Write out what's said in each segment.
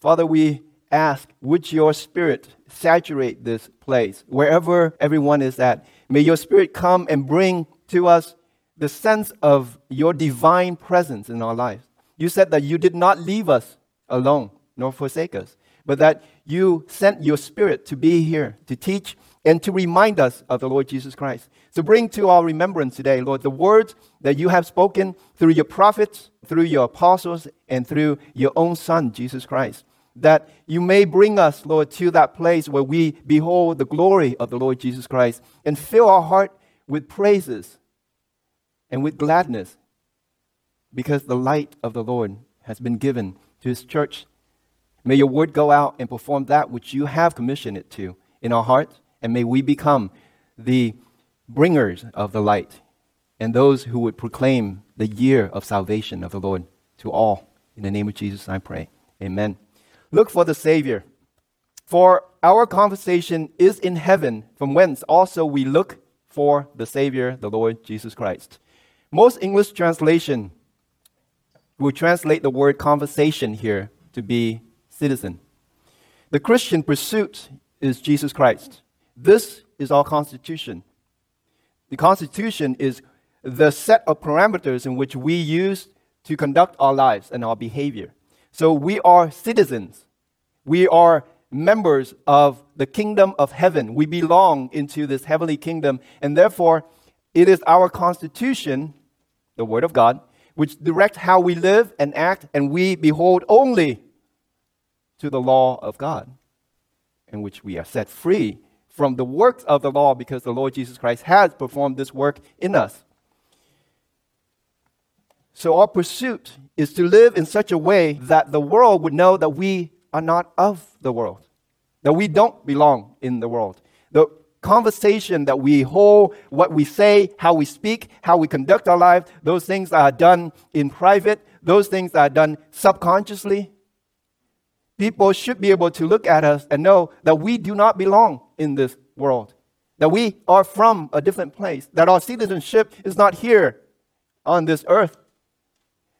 Father, we ask, would your spirit saturate this place, wherever everyone is at? May your spirit come and bring to us the sense of your divine presence in our lives. You said that you did not leave us alone nor forsake us, but that you sent your spirit to be here to teach and to remind us of the Lord Jesus Christ. So bring to our remembrance today, Lord, the words that you have spoken through your prophets, through your apostles, and through your own Son, Jesus Christ. That you may bring us, Lord, to that place where we behold the glory of the Lord Jesus Christ and fill our heart with praises and with gladness because the light of the Lord has been given to his church. May your word go out and perform that which you have commissioned it to in our hearts, and may we become the bringers of the light and those who would proclaim the year of salvation of the Lord to all. In the name of Jesus, I pray. Amen. Look for the Savior. For our conversation is in heaven, from whence also we look for the Savior, the Lord Jesus Christ. Most English translation will translate the word conversation here to be citizen. The Christian pursuit is Jesus Christ. This is our constitution. The constitution is the set of parameters in which we use to conduct our lives and our behavior. So we are citizens. We are members of the kingdom of heaven. We belong into this heavenly kingdom, and therefore it is our constitution the Word of God, which directs how we live and act, and we behold only to the law of God, in which we are set free from the works of the law because the Lord Jesus Christ has performed this work in us. So, our pursuit is to live in such a way that the world would know that we are not of the world, that we don't belong in the world. The conversation that we hold, what we say, how we speak, how we conduct our lives, those things are done in private, those things are done subconsciously. People should be able to look at us and know that we do not belong in this world, that we are from a different place, that our citizenship is not here on this earth,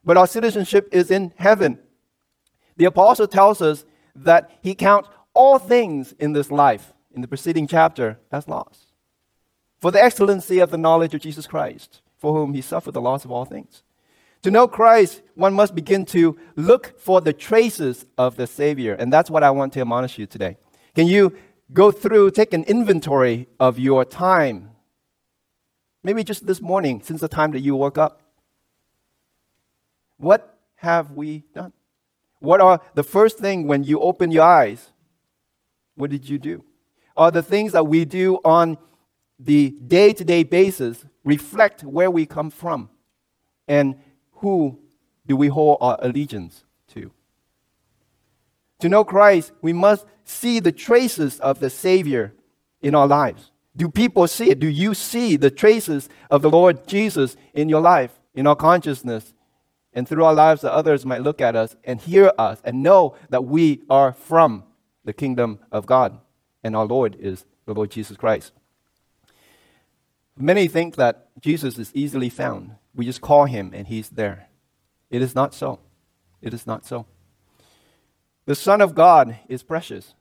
but our citizenship is in heaven. The apostle tells us that he counts all things in this life in the preceding chapter as loss. For the excellency of the knowledge of Jesus Christ, for whom he suffered the loss of all things. To know Christ, one must begin to look for the traces of the Savior. And that's what I want to admonish you today. Can you go through, take an inventory of your time? Maybe just this morning, since the time that you woke up. What have we done? What are the first thing when you open your eyes? What did you do? are the things that we do on the day to day basis reflect where we come from and who do we hold our allegiance to. To know Christ, we must see the traces of the Savior in our lives. Do people see it? Do you see the traces of the Lord Jesus in your life, in our consciousness, and through our lives that others might look at us and hear us and know that we are from the kingdom of God? and our Lord is the Lord Jesus Christ. Many think that Jesus is easily found. We just call him and he's there. It is not so. It is not so. The Son of God is precious.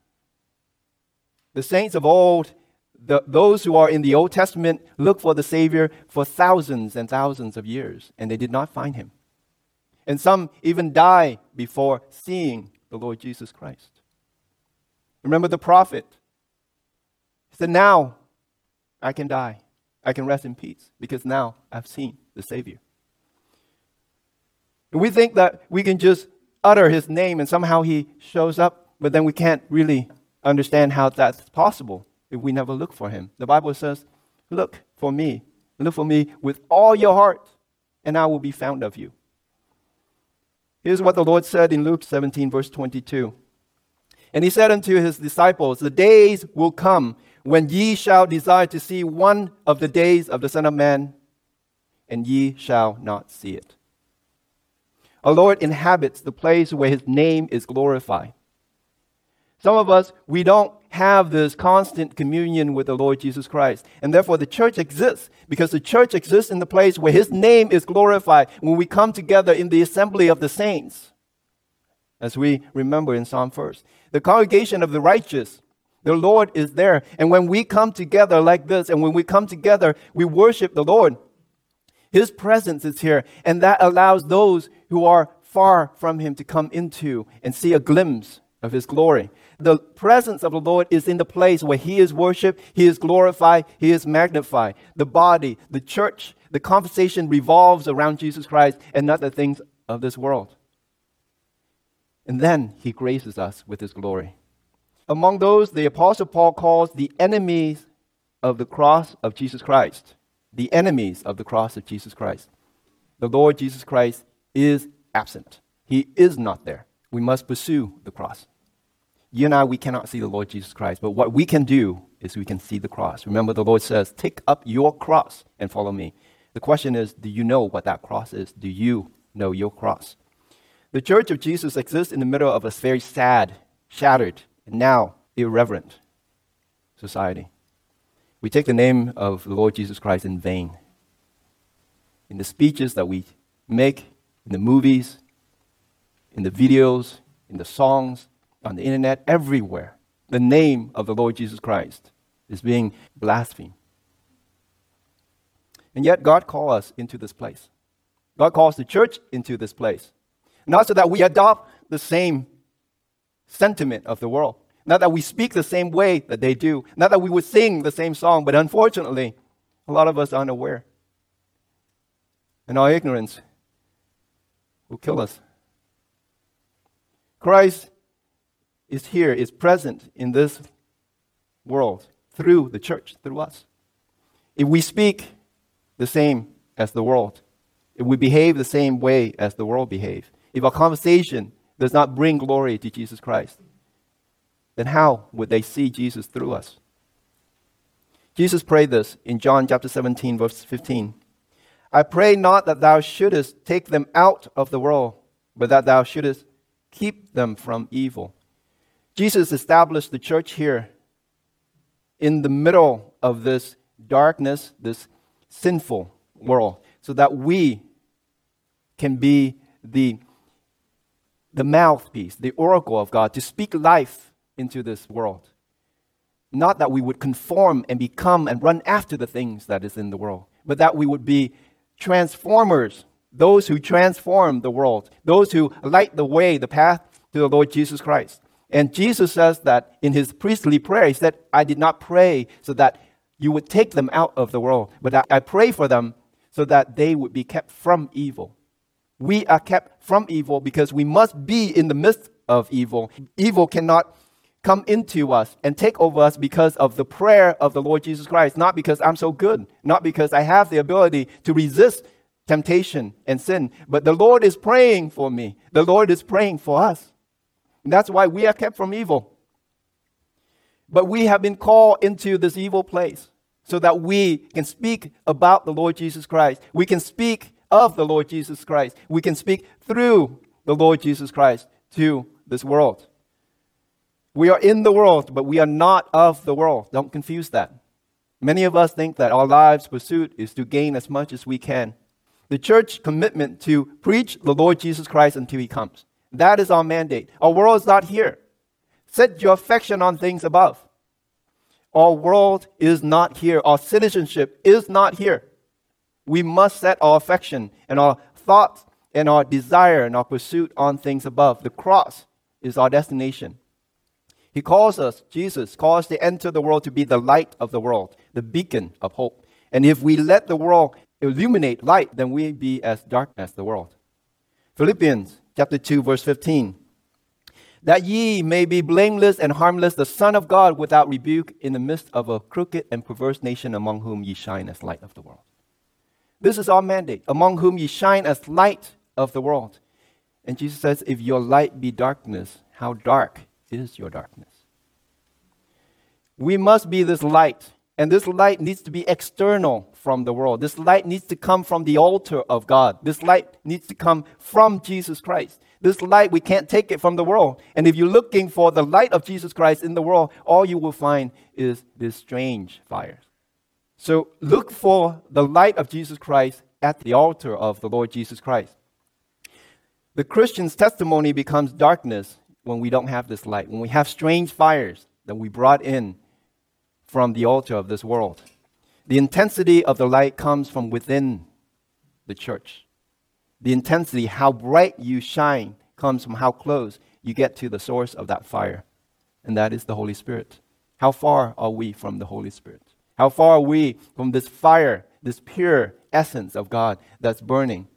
The saints of old, the, those who are in the Old Testament, look for the Savior for thousands and thousands of years, and they did not find him. And some even die before seeing the Lord Jesus Christ. Remember the prophet He said, Now I can die. I can rest in peace because now I've seen the Savior. We think that we can just utter his name and somehow he shows up, but then we can't really understand how that's possible if we never look for him. The Bible says, Look for me. Look for me with all your heart, and I will be found of you. Here's what the Lord said in Luke 17, verse 22. And he said unto his disciples, The days will come when ye shall desire to see one of the days of the Son of Man, and ye shall not see it. Our Lord inhabits the place where his name is glorified. Some of us, we don't have this constant communion with the Lord Jesus Christ. And therefore, the church exists because the church exists in the place where his name is glorified when we come together in the assembly of the saints. as we remember in Psalm 1st. The congregation of the righteous, the Lord is there. And when we come together like this, and when we come together, we worship the Lord, His presence is here. And that allows those who are far from Him to come into and see a glimpse of His glory. The presence of the Lord is in the place where He is worshiped, He is glorified, He is magnified. The body, the church, the conversation revolves around Jesus Christ and not the things of this world. And then He graces us with His glory. Among those, the Apostle Paul calls the enemies of the cross of Jesus Christ. The enemies of the cross of Jesus Christ. The Lord Jesus Christ is absent. He is not there. We must pursue the cross. You and I, we cannot see the Lord Jesus Christ, but what we can do is we can see the cross. Remember, the Lord says, Take up your cross and follow me. The question is, do you know what that cross is? Do you know your cross? The church of Jesus exists in the middle of a very sad, shattered, and now irreverent society. We take the name of the Lord Jesus Christ in vain. In the speeches that we make, in the movies, in the videos, in the songs, on the internet, everywhere, the name of the Lord Jesus Christ is being blasphemed. And yet, God calls us into this place. God calls the church into this place. Not so that we adopt the same sentiment of the world, not that we speak the same way that they do, not that we would sing the same song, but unfortunately, a lot of us are unaware. And our ignorance will kill us. Christ is here, is present in this world through the church, through us. If we speak the same as the world, if we behave the same way as the world behave, if our conversation does not bring glory to Jesus Christ, then how would they see Jesus through us? Jesus prayed this in John chapter 17, verse 15. I pray not that thou shouldest take them out of the world, but that thou shouldest keep them from evil. Jesus established the church here in the middle of this darkness, this sinful world, so that we can be the, the mouthpiece, the oracle of God, to speak life into this world. Not that we would conform and become and run after the things that is in the world, but that we would be transformers, those who transform the world, those who light the way, the path to the Lord Jesus Christ. And Jesus says that in his priestly prayer, he said, I did not pray so that you would take them out of the world, but I pray for them so that they would be kept from evil. We are kept from evil because we must be in the midst of evil. Evil cannot come into us and take over us because of the prayer of the Lord Jesus Christ, not because I'm so good, not because I have the ability to resist temptation and sin, but the Lord is praying for me. The Lord is praying for us. And that's why we are kept from evil. But we have been called into this evil place so that we can speak about the Lord Jesus Christ. We can speak of the Lord Jesus Christ. We can speak through the Lord Jesus Christ to this world. We are in the world, but we are not of the world. Don't confuse that. Many of us think that our lives' pursuit is to gain as much as we can. The church commitment to preach the Lord Jesus Christ until he comes. That is our mandate. Our world is not here. Set your affection on things above. Our world is not here. Our citizenship is not here. We must set our affection and our thoughts and our desire and our pursuit on things above. The cross is our destination. He calls us, Jesus calls to enter the world to be the light of the world, the beacon of hope. And if we let the world illuminate light, then we be as dark as the world. Philippians chapter 2, verse 15. That ye may be blameless and harmless, the Son of God without rebuke, in the midst of a crooked and perverse nation among whom ye shine as light of the world. This is our mandate, among whom ye shine as light of the world. And Jesus says, If your light be darkness, how dark is your darkness? We must be this light, and this light needs to be external from the world. This light needs to come from the altar of God. This light needs to come from Jesus Christ. This light, we can't take it from the world. And if you're looking for the light of Jesus Christ in the world, all you will find is this strange fire. So look for the light of Jesus Christ at the altar of the Lord Jesus Christ. The Christian's testimony becomes darkness when we don't have this light, when we have strange fires that we brought in from the altar of this world. The intensity of the light comes from within the church. The intensity, how bright you shine, comes from how close you get to the source of that fire, and that is the Holy Spirit. How far are we from the Holy Spirit? How far are we from this fire, this pure essence of God that's burning?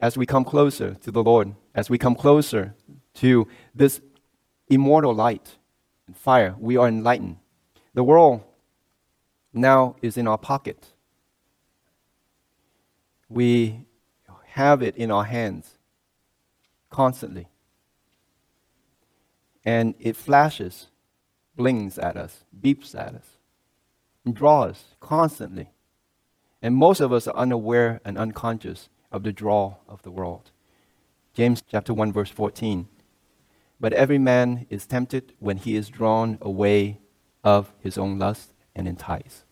As we come closer to the Lord, as we come closer to this immortal light and fire, we are enlightened. The world now is in our pocket. We have it in our hands constantly. And it flashes, blings at us, beeps at us, and draws constantly. And most of us are unaware and unconscious of the draw of the world. James chapter 1 verse 14. But every man is tempted when he is drawn away of his own lust and enticed.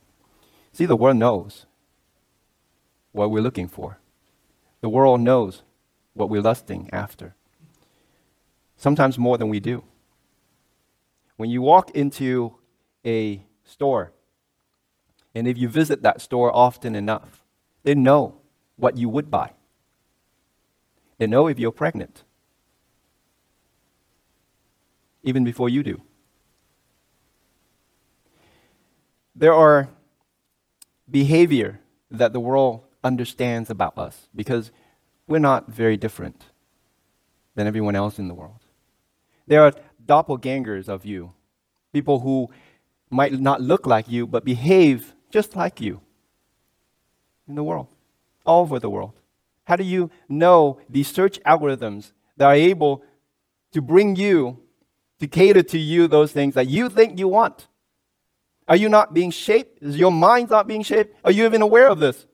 See, the world knows what we're looking for. The world knows what we're lusting after. Sometimes more than we do. When you walk into a store, and if you visit that store often enough, they know what you would buy. They know if you're pregnant, even before you do. There are behavior that the world understands about us because we're not very different than everyone else in the world. There are doppelgangers of you, people who might not look like you but behave just like you in the world, all over the world. How do you know these search algorithms that are able to bring you, to cater to you those things that you think you want? Are you not being shaped? Is your mind not being shaped? Are you even aware of this?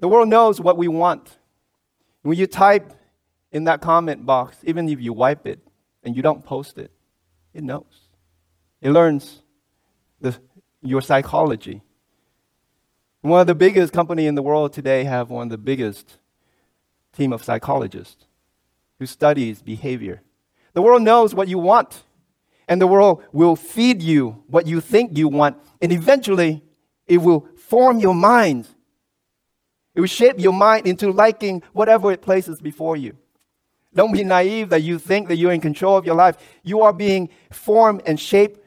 The world knows what we want. When you type in that comment box, even if you wipe it and you don't post it, it knows. It learns the, your psychology. One of the biggest company in the world today have one of the biggest team of psychologists who studies behavior. The world knows what you want, and the world will feed you what you think you want, and eventually it will form your mind it will shape your mind into liking whatever it places before you. Don't be naive that you think that you're in control of your life. You are being formed and shaped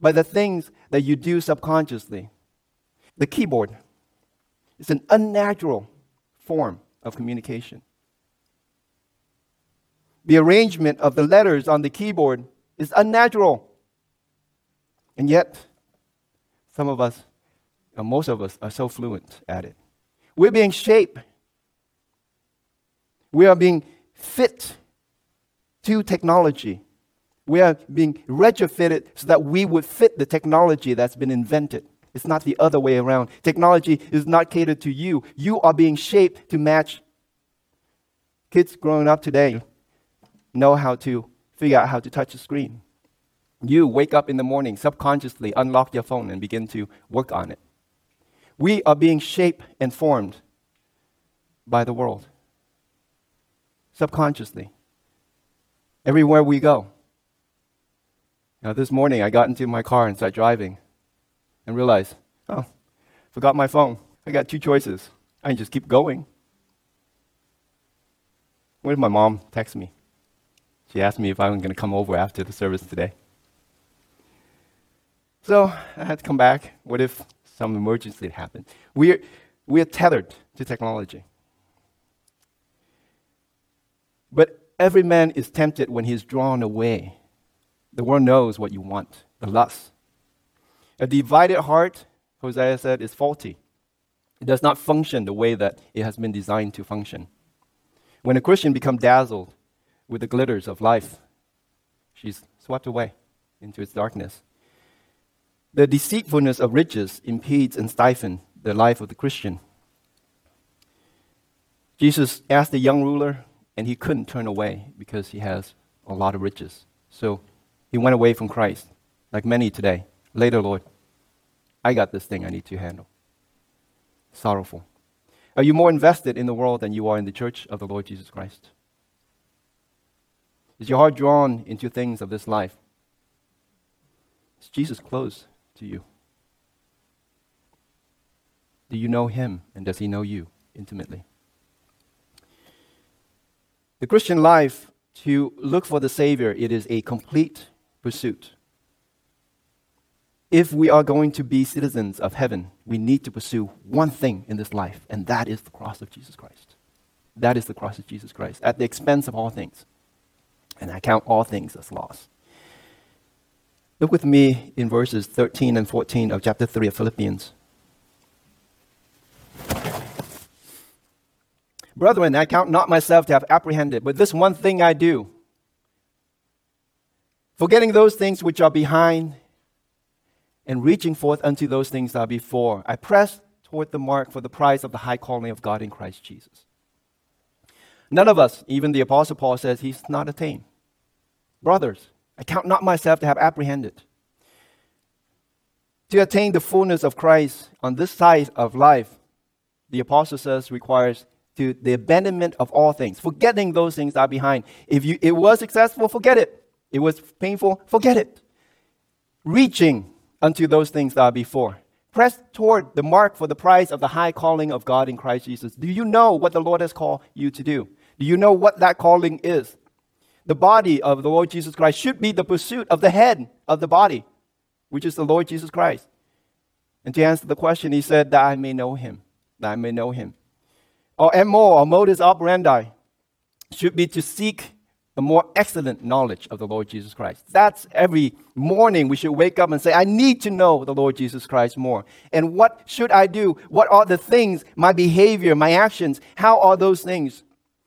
by the things that you do subconsciously. The keyboard is an unnatural form of communication. The arrangement of the letters on the keyboard is unnatural. And yet, some of us, or most of us, are so fluent at it. We're being shaped. We are being fit to technology. We are being retrofitted so that we would fit the technology that's been invented. It's not the other way around. Technology is not catered to you. You are being shaped to match. Kids growing up today know how to figure out how to touch a screen. You wake up in the morning, subconsciously unlock your phone and begin to work on it. We are being shaped and formed by the world subconsciously. Everywhere we go. Now, this morning I got into my car and started driving and realized, oh, forgot my phone. I got two choices. I can just keep going. What did my mom text me? She asked me if I was going to come over after the service today. So I had to come back. What if some emergency happened. We're, we're tethered to technology. But every man is tempted when he's drawn away. The world knows what you want, the lust. A divided heart, Hosea said, is faulty. It does not function the way that it has been designed to function. When a Christian becomes dazzled with the glitters of life, she's swept away into its darkness. The deceitfulness of riches impedes and stifles the life of the Christian. Jesus asked the young ruler, and he couldn't turn away because he has a lot of riches. So he went away from Christ, like many today. Later, Lord, I got this thing I need to handle. Sorrowful. Are you more invested in the world than you are in the church of the Lord Jesus Christ? Is your heart drawn into things of this life? Is Jesus close to you? Do you know him and does he know you intimately? The Christian life, to look for the Savior, it is a complete pursuit. If we are going to be citizens of heaven, we need to pursue one thing in this life, and that is the cross of Jesus Christ. That is the cross of Jesus Christ, at the expense of all things. And I count all things as loss. Look with me in verses 13 and 14 of chapter 3 of Philippians. Brethren, I count not myself to have apprehended, but this one thing I do. Forgetting those things which are behind and reaching forth unto those things that are before, I press toward the mark for the prize of the high calling of God in Christ Jesus. None of us, even the Apostle Paul says, he's not attained. Brothers, I count not myself to have apprehended. To attain the fullness of Christ on this side of life, the Apostle says, requires to the abandonment of all things, forgetting those things that are behind. If you, it was successful, forget it. It was painful, forget it. Reaching unto those things that are before. Press toward the mark for the prize of the high calling of God in Christ Jesus. Do you know what the Lord has called you to do? Do you know what that calling is? The body of the Lord Jesus Christ should be the pursuit of the head of the body, which is the Lord Jesus Christ. And to answer the question, he said, That I may know him, that I may know him. Or MO, or modus operandi, should be to seek a more excellent knowledge of the Lord Jesus Christ. That's every morning we should wake up and say, I need to know the Lord Jesus Christ more. And what should I do? What are the things, my behavior, my actions, how are those things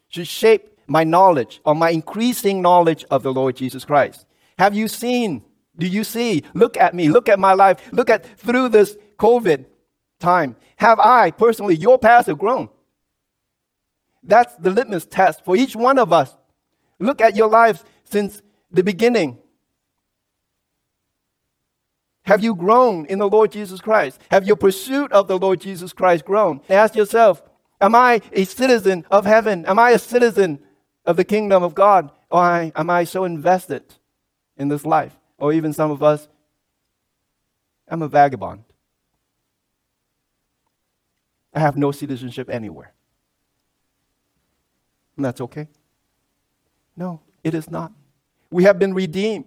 should shape my knowledge or my increasing knowledge of the Lord Jesus Christ? Have you seen? Do you see? Look at me, look at my life, look at through this COVID time. Have I personally, your pastor, grown? That's the litmus test for each one of us Look at your lives since the beginning. Have you grown in the Lord Jesus Christ? Have your pursuit of the Lord Jesus Christ grown? Ask yourself, am I a citizen of heaven? Am I a citizen of the kingdom of God? Oh, Why am I so invested in this life? Or even some of us, I'm a vagabond. I have no citizenship anywhere. And that's okay. No, it is not. We have been redeemed.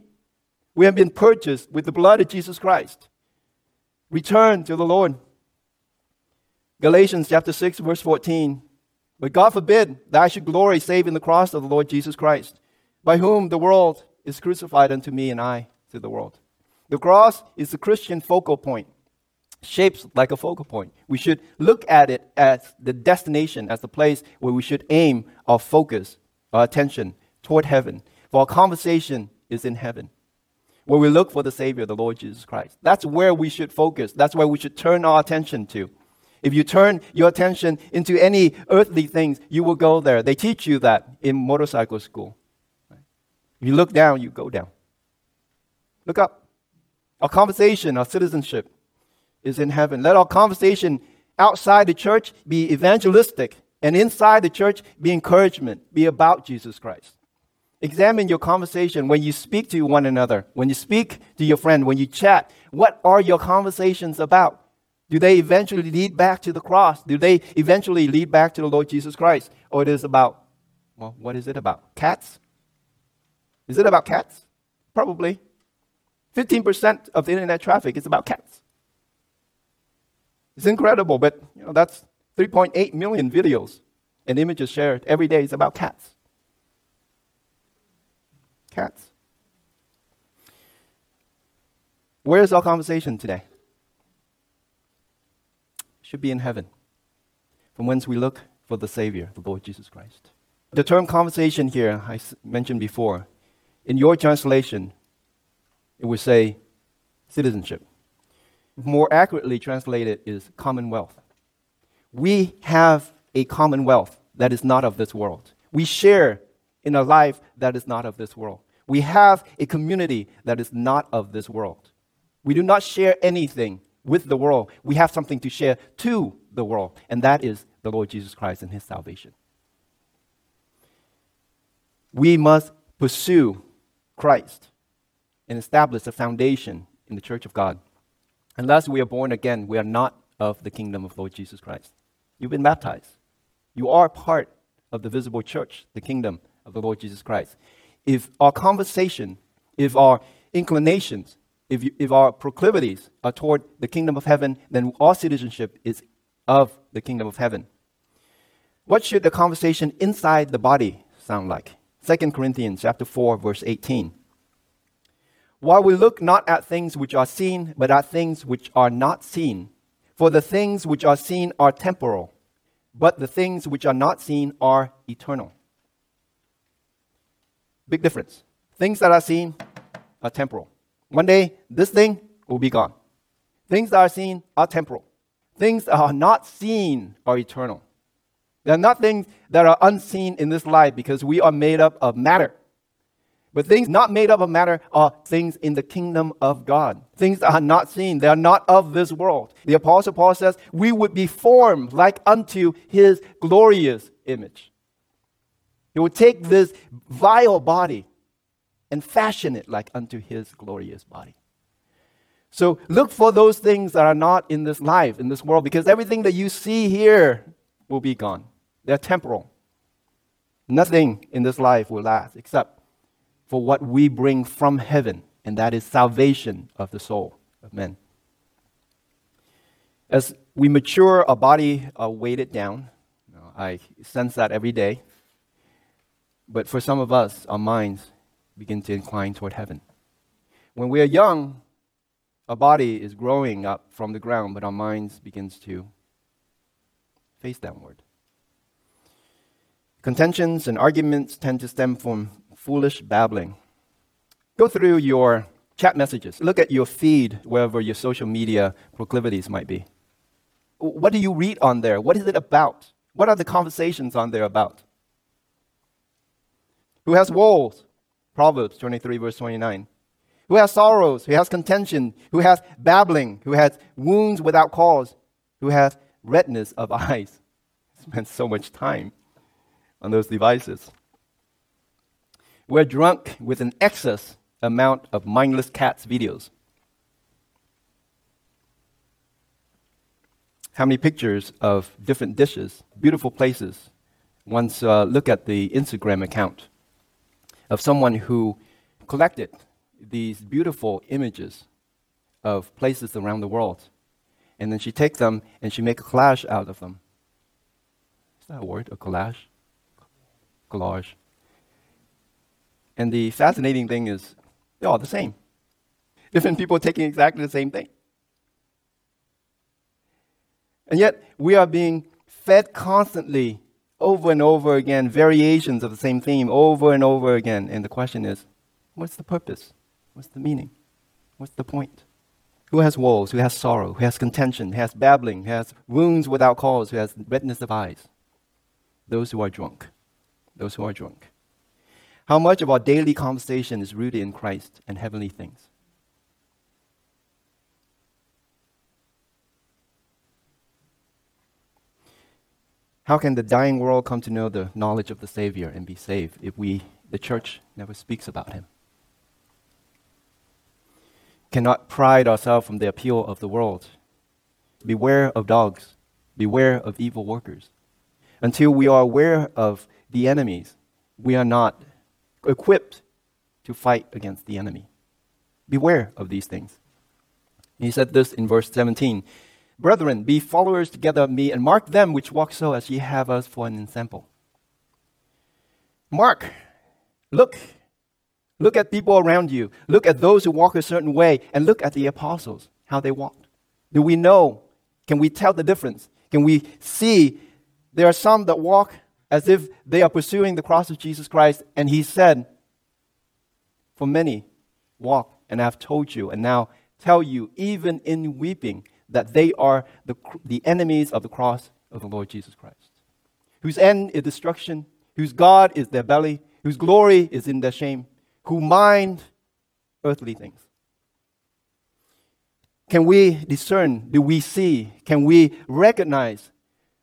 We have been purchased with the blood of Jesus Christ. Return to the Lord. Galatians chapter 6, verse 14. But God forbid that I should glory save in the cross of the Lord Jesus Christ, by whom the world is crucified unto me and I to the world. The cross is the Christian focal point, shaped like a focal point. We should look at it as the destination, as the place where we should aim our focus, our attention, toward heaven. For our conversation is in heaven, where we look for the Savior, the Lord Jesus Christ. That's where we should focus. That's where we should turn our attention to. If you turn your attention into any earthly things, you will go there. They teach you that in motorcycle school. If you look down, you go down. Look up. Our conversation, our citizenship is in heaven. Let our conversation outside the church be evangelistic, and inside the church be encouragement, be about Jesus Christ. Examine your conversation when you speak to one another, when you speak to your friend, when you chat. What are your conversations about? Do they eventually lead back to the cross? Do they eventually lead back to the Lord Jesus Christ? Or it is about, well, what is it about? Cats? Is it about cats? Probably. 15% of the internet traffic is about cats. It's incredible, but you know, that's 3.8 million videos and images shared every day is about cats cats. Where's our conversation today? Should be in heaven, from whence we look for the Savior, the Lord Jesus Christ. The term conversation here, I mentioned before, in your translation, it would say citizenship. More accurately translated is commonwealth. We have a commonwealth that is not of this world. We share in a life that is not of this world. We have a community that is not of this world. We do not share anything with the world. We have something to share to the world, and that is the Lord Jesus Christ and his salvation. We must pursue Christ and establish a foundation in the church of God. Unless we are born again, we are not of the kingdom of Lord Jesus Christ. You've been baptized. You are part of the visible church, the kingdom of the Lord Jesus Christ. If our conversation, if our inclinations, if, you, if our proclivities are toward the kingdom of heaven, then our citizenship is of the kingdom of heaven. What should the conversation inside the body sound like? 2 Corinthians chapter 4 verse 18. While we look not at things which are seen, but at things which are not seen. For the things which are seen are temporal, but the things which are not seen are eternal. Big difference. Things that are seen are temporal. One day, this thing will be gone. Things that are seen are temporal. Things that are not seen are eternal. There are not things that are unseen in this life because we are made up of matter. But things not made up of matter are things in the kingdom of God. Things that are not seen. They are not of this world. The Apostle Paul says, We would be formed like unto his glorious image. He would take this vile body and fashion it like unto his glorious body. So look for those things that are not in this life, in this world, because everything that you see here will be gone. They're temporal. Nothing in this life will last except for what we bring from heaven, and that is salvation of the soul of men. As we mature, our body are weighted down. I sense that every day. But for some of us, our minds begin to incline toward heaven. When we are young, our body is growing up from the ground, but our minds begins to face downward. Contentions and arguments tend to stem from foolish babbling. Go through your chat messages. Look at your feed, wherever your social media proclivities might be. What do you read on there? What is it about? What are the conversations on there about? Who has woes? Proverbs 23, verse 29. Who has sorrows, who has contention, who has babbling, who has wounds without cause, who has redness of eyes. Spent so much time on those devices. We're drunk with an excess amount of mindless cats videos. How many pictures of different dishes, beautiful places? Once uh, look at the Instagram account of someone who collected these beautiful images of places around the world. And then she takes them and she makes a collage out of them. Is that a word? A collage? Collage. And the fascinating thing is, they're all the same. Different people taking exactly the same thing. And yet, we are being fed constantly over and over again, variations of the same theme over and over again. And the question is, what's the purpose? What's the meaning? What's the point? Who has woes? Who has sorrow? Who has contention? Who has babbling? Who has wounds without cause? Who has redness of eyes? Those who are drunk. Those who are drunk. How much of our daily conversation is rooted in Christ and heavenly things? How can the dying world come to know the knowledge of the Savior and be saved if we, the church, never speaks about him? Cannot pride ourselves from the appeal of the world. Beware of dogs. Beware of evil workers. Until we are aware of the enemies, we are not equipped to fight against the enemy. Beware of these things. He said this in verse 17 Brethren, be followers together of me, and mark them which walk so as ye have us for an example. Mark, look. Look at people around you. Look at those who walk a certain way, and look at the apostles, how they walked. Do we know? Can we tell the difference? Can we see there are some that walk as if they are pursuing the cross of Jesus Christ, and he said, For many walk, and I have told you, and now tell you, even in weeping, that they are the, the enemies of the cross of the Lord Jesus Christ, whose end is destruction, whose God is their belly, whose glory is in their shame, who mind earthly things. Can we discern? Do we see? Can we recognize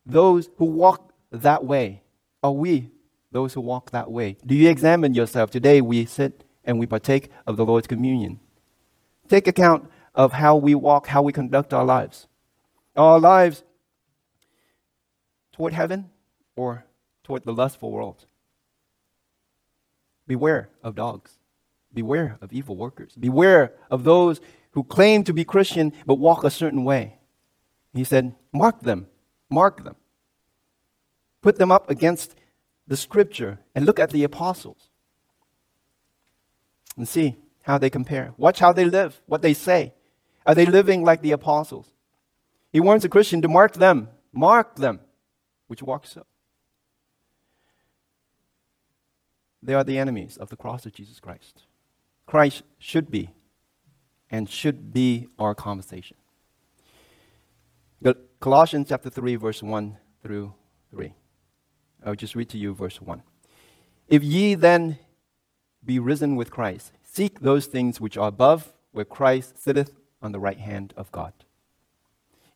those who walk that way? Are we those who walk that way? Do you examine yourself? Today we sit and we partake of the Lord's communion. Take account of how we walk, how we conduct our lives. Our lives toward heaven or toward the lustful world. Beware of dogs. Beware of evil workers. Beware of those who claim to be Christian but walk a certain way. He said, Mark them. Mark them. Put them up against the scripture and look at the apostles and see how they compare. Watch how they live, what they say. Are they living like the apostles? He warns a Christian to mark them, mark them, which walk so. They are the enemies of the cross of Jesus Christ. Christ should be and should be our conversation. Colossians chapter 3, verse 1 through 3. I'll just read to you verse 1. If ye then be risen with Christ, seek those things which are above, where Christ sitteth on the right hand of God.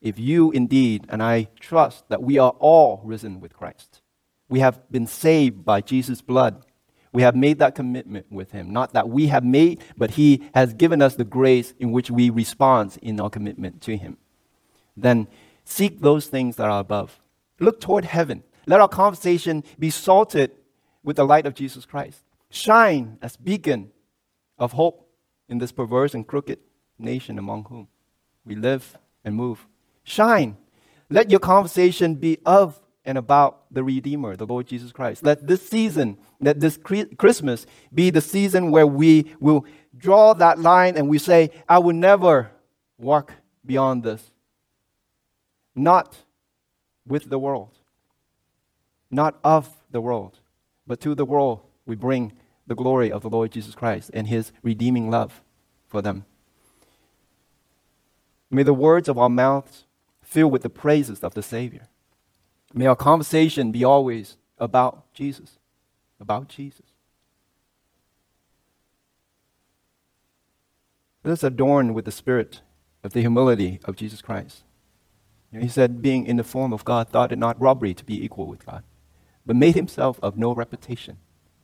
If you indeed, and I trust that we are all risen with Christ, we have been saved by Jesus' blood we have made that commitment with Him. Not that we have made, but He has given us the grace in which we respond in our commitment to Him. Then seek those things that are above. Look toward heaven. Let our conversation be salted with the light of Jesus Christ. Shine as beacon of hope in this perverse and crooked nation among whom we live and move. Shine. Let your conversation be of and about the Redeemer, the Lord Jesus Christ. Let this season, let this Christmas be the season where we will draw that line and we say, I will never walk beyond this. Not with the world, not of the world, but to the world we bring the glory of the Lord Jesus Christ and his redeeming love for them. May the words of our mouths fill with the praises of the Savior. May our conversation be always about Jesus. About Jesus. Let us adorn with the spirit of the humility of Jesus Christ. He said, being in the form of God, thought it not robbery to be equal with God, but made himself of no reputation,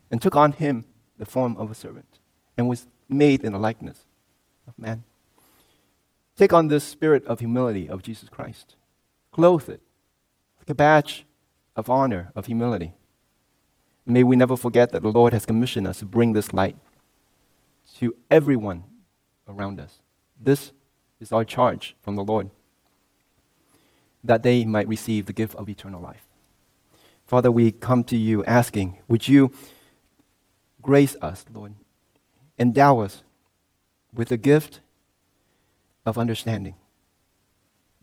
and took on him the form of a servant, and was made in the likeness of man. Take on this spirit of humility of Jesus Christ. Clothe it like a badge of honor, of humility. May we never forget that the Lord has commissioned us to bring this light to everyone around us. This is our charge from the Lord, that they might receive the gift of eternal life. Father, we come to you asking, would you grace us, Lord? Endow us with the gift of understanding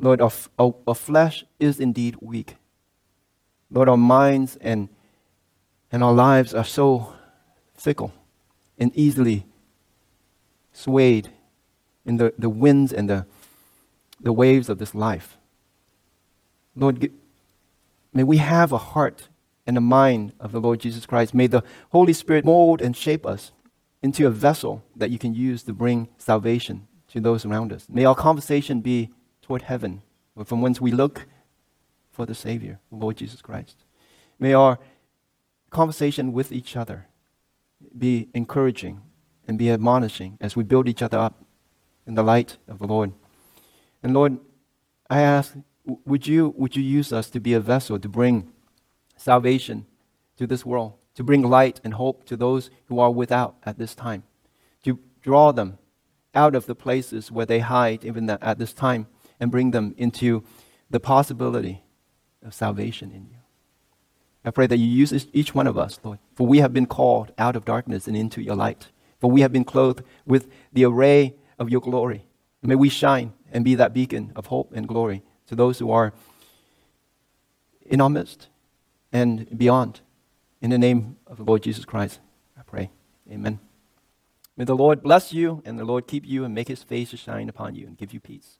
Lord, our, our, our flesh is indeed weak. Lord, our minds and, and our lives are so fickle and easily swayed in the, the winds and the, the waves of this life. Lord, may we have a heart and a mind of the Lord Jesus Christ. May the Holy Spirit mold and shape us into a vessel that you can use to bring salvation to those around us. May our conversation be toward heaven, from whence we look for the Savior, the Lord Jesus Christ. May our conversation with each other be encouraging and be admonishing as we build each other up in the light of the Lord. And Lord, I ask, would you, would you use us to be a vessel to bring salvation to this world, to bring light and hope to those who are without at this time, to draw them out of the places where they hide even at this time and bring them into the possibility of salvation in you. I pray that you use each one of us, Lord, for we have been called out of darkness and into your light. For we have been clothed with the array of your glory. May we shine and be that beacon of hope and glory to those who are in our midst and beyond. In the name of the Lord Jesus Christ, I pray. Amen. May the Lord bless you and the Lord keep you and make his face to shine upon you and give you peace.